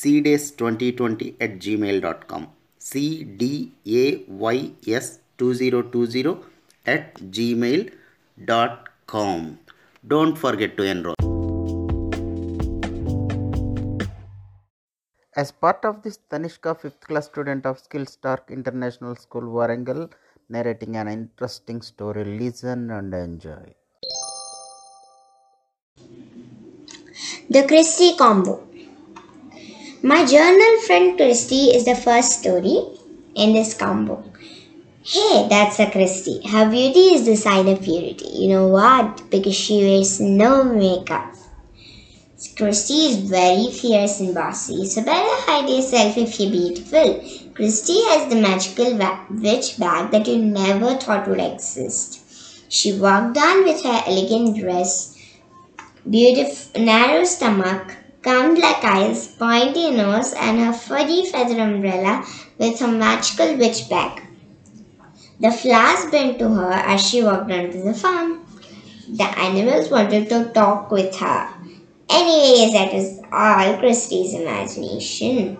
cdays2020 at gmail.com cdays2020 at gmail.com don't forget to enroll As part of this, Tanishka, 5th class student of Skill Stork International School, Warangal, narrating an interesting story. Listen and enjoy. The Christie Combo. My journal friend Christy is the first story in this combo. Hey, that's a Christy. Her beauty is the sign of purity. You know what? Because she wears no makeup. Christy is very fierce and bossy, so better hide yourself if you're beautiful. Christy has the magical witch bag that you never thought would exist. She walked on with her elegant dress, beautiful narrow stomach, combed black eyes, pointy nose, and her furry feather umbrella with her magical witch bag. The flowers bent to her as she walked onto the farm. The animals wanted to talk with her. Anyways, that is all Christie's imagination.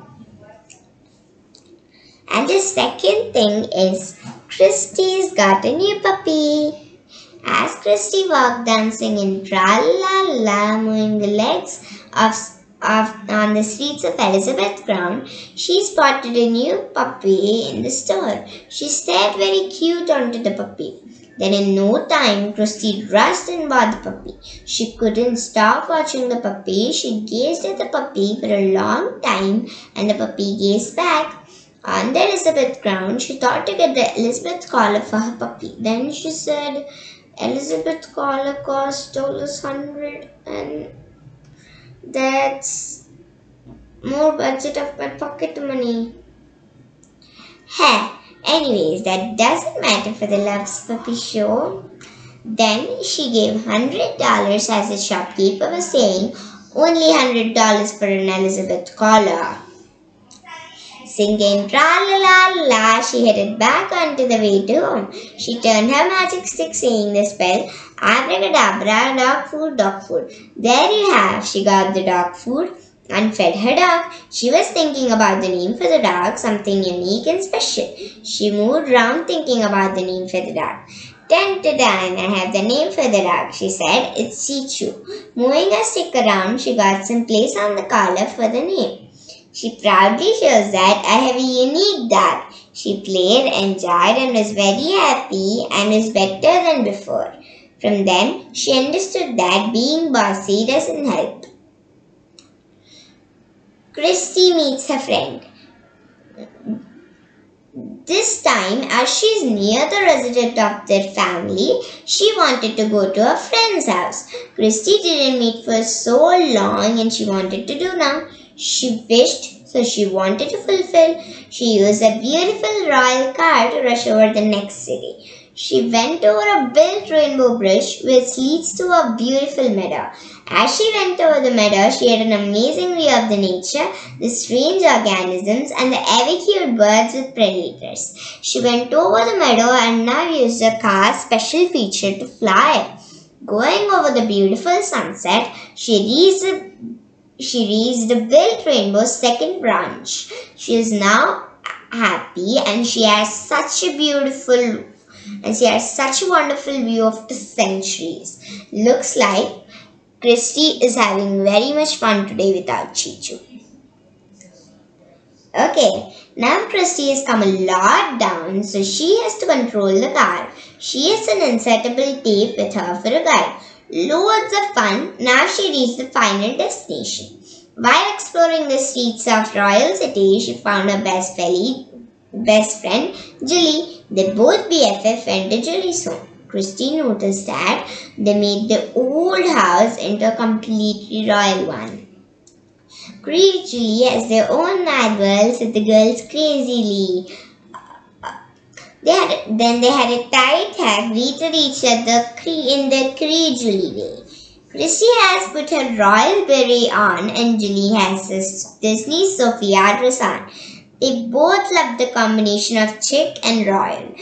And the second thing is Christie's got a new puppy. As Christie walked dancing in tra la la, moving the legs of, of on the streets of Elizabeth Ground, she spotted a new puppy in the store. She stared very cute onto the puppy. Then in no time, Christie rushed and bought the puppy. She couldn't stop watching the puppy. She gazed at the puppy for a long time and the puppy gazed back. On the Elizabeth Crown, she thought to get the Elizabeth collar for her puppy. Then she said, Elizabeth collar cost dollars hundred and that's more budget of my pocket money. Hey, anyways, that doesn't matter for the Loves Puppy show. Then she gave hundred dollars as the shopkeeper was saying, only hundred dollars for an Elizabeth collar. Singing tra la la la, she headed back onto the way to home. She turned her magic stick, saying the spell Abracadabra, dog food, dog food. There you have. She got the dog food and fed her dog. She was thinking about the name for the dog, something unique and special. She moved round thinking about the name for the dog. Dun dun dun, I have the name for the dog, she said. It's Chichu. Moving her stick around, she got some place on the collar for the name. She proudly shows that I have a unique dog. She played, enjoyed, and was very happy and was better than before. From then, she understood that being bossy doesn't help. Christy meets her friend. This time, as she's near the resident of their family, she wanted to go to a friend's house. Christy didn't meet for so long and she wanted to do now. She wished, so she wanted to fulfill. She used a beautiful royal car to rush over the next city. She went over a built rainbow bridge which leads to a beautiful meadow. As she went over the meadow, she had an amazing view of the nature, the strange organisms, and the ever cute birds with predators. She went over the meadow and now used the car's special feature to fly. Going over the beautiful sunset, she reached the she reached the built rainbow's second branch. She is now happy and she has such a beautiful and she has such a wonderful view of the centuries. Looks like Christy is having very much fun today without Chichu. Okay, now Christy has come a lot down, so she has to control the car. She has an inseparable tape with her for a guide. Loads of fun. Now she reached the final destination. While exploring the streets of Royal City, she found her best felly, best friend, Julie. They both BFF went to Julie's home. Christy noticed that they made the old house into a completely royal one. Julie as their own mad world, said the girls crazily. They had, then they had a tight hug, greeted each other in the Julie way. Christy has put her royal beret on and Julie has this Disney Sophia dress on. They both love the combination of chic and royal.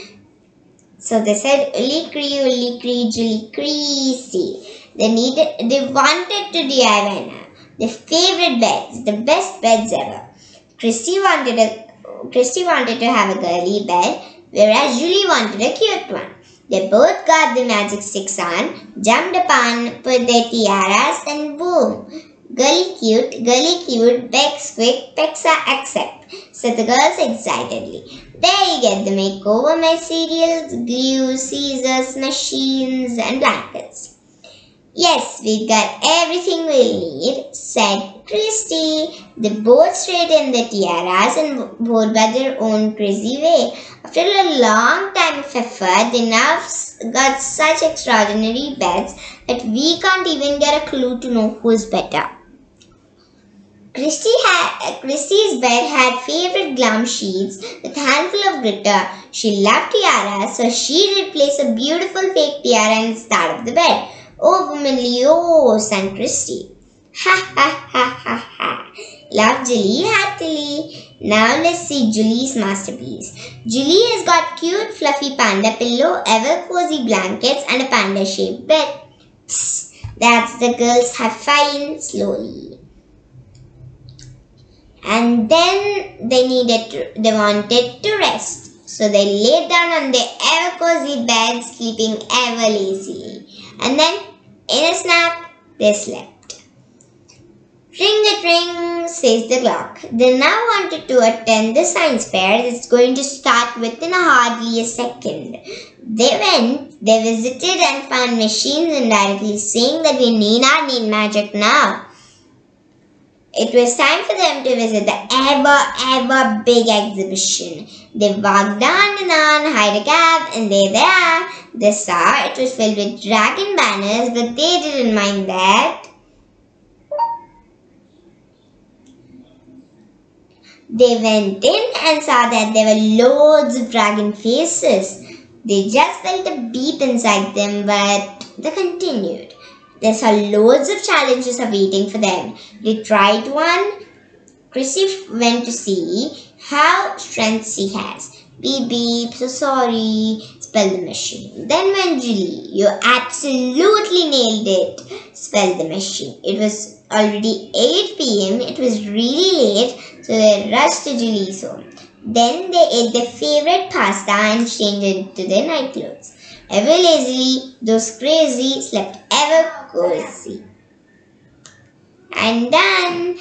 So they said, Uli Cree, Uli Cree, Julie Christy. They needed, they wanted to DIY now. Their favorite beds, the best beds ever. Christy wanted a, Christy wanted to have a girly bed, whereas Julie wanted a cute one. They both got the magic sticks on, jumped upon, put their tiaras, and boom! Girly cute, girly cute, Bex quick, Pexa accept, said the girls excitedly. There you get the makeover materials, glue, scissors, machines, and blankets. Yes, we've got everything we'll need, said Christy. They both straightened their tiaras and wore by their own crazy way. After a long time of effort, they now got such extraordinary beds that we can't even get a clue to know who's better. Christy had, Christy's bed had favorite glam sheets with handful of glitter. She loved tiaras, so she replaced a beautiful fake tiara in the start of the bed. Oh, womanly, oh, sang Christy. Ha ha ha ha ha. Laughed Julie heartily. Now let's see Julie's masterpiece. Julie has got cute fluffy panda pillow, ever cozy blankets, and a panda shaped bed. Psst, that's the girls have fine slowly. And then they needed to, they wanted to rest. So they lay down on their ever cozy bed, sleeping ever lazily. And then, in a snap, they slept. Ring it ring, says the clock. They now wanted to attend the science fair. It's going to start within hardly a second. They went, they visited and found machines indirectly saying that we need not need magic now. It was time for them to visit the ever, ever big exhibition. They walked on and on, hired a cab, and there they are. They saw it was filled with dragon banners, but they didn't mind that. They went in and saw that there were loads of dragon faces. They just felt a beat inside them, but they continued. Saw loads of challenges awaiting for them. They tried one. Chrissy went to see how strength she has. Beep beep, so sorry, spell the machine. Then went Julie. You absolutely nailed it, spell the machine. It was already 8 pm. It was really late, so they rushed to Julie's home. Then they ate their favorite pasta and changed into their night clothes. Ever lazily, those crazy slept ever cozy. And done.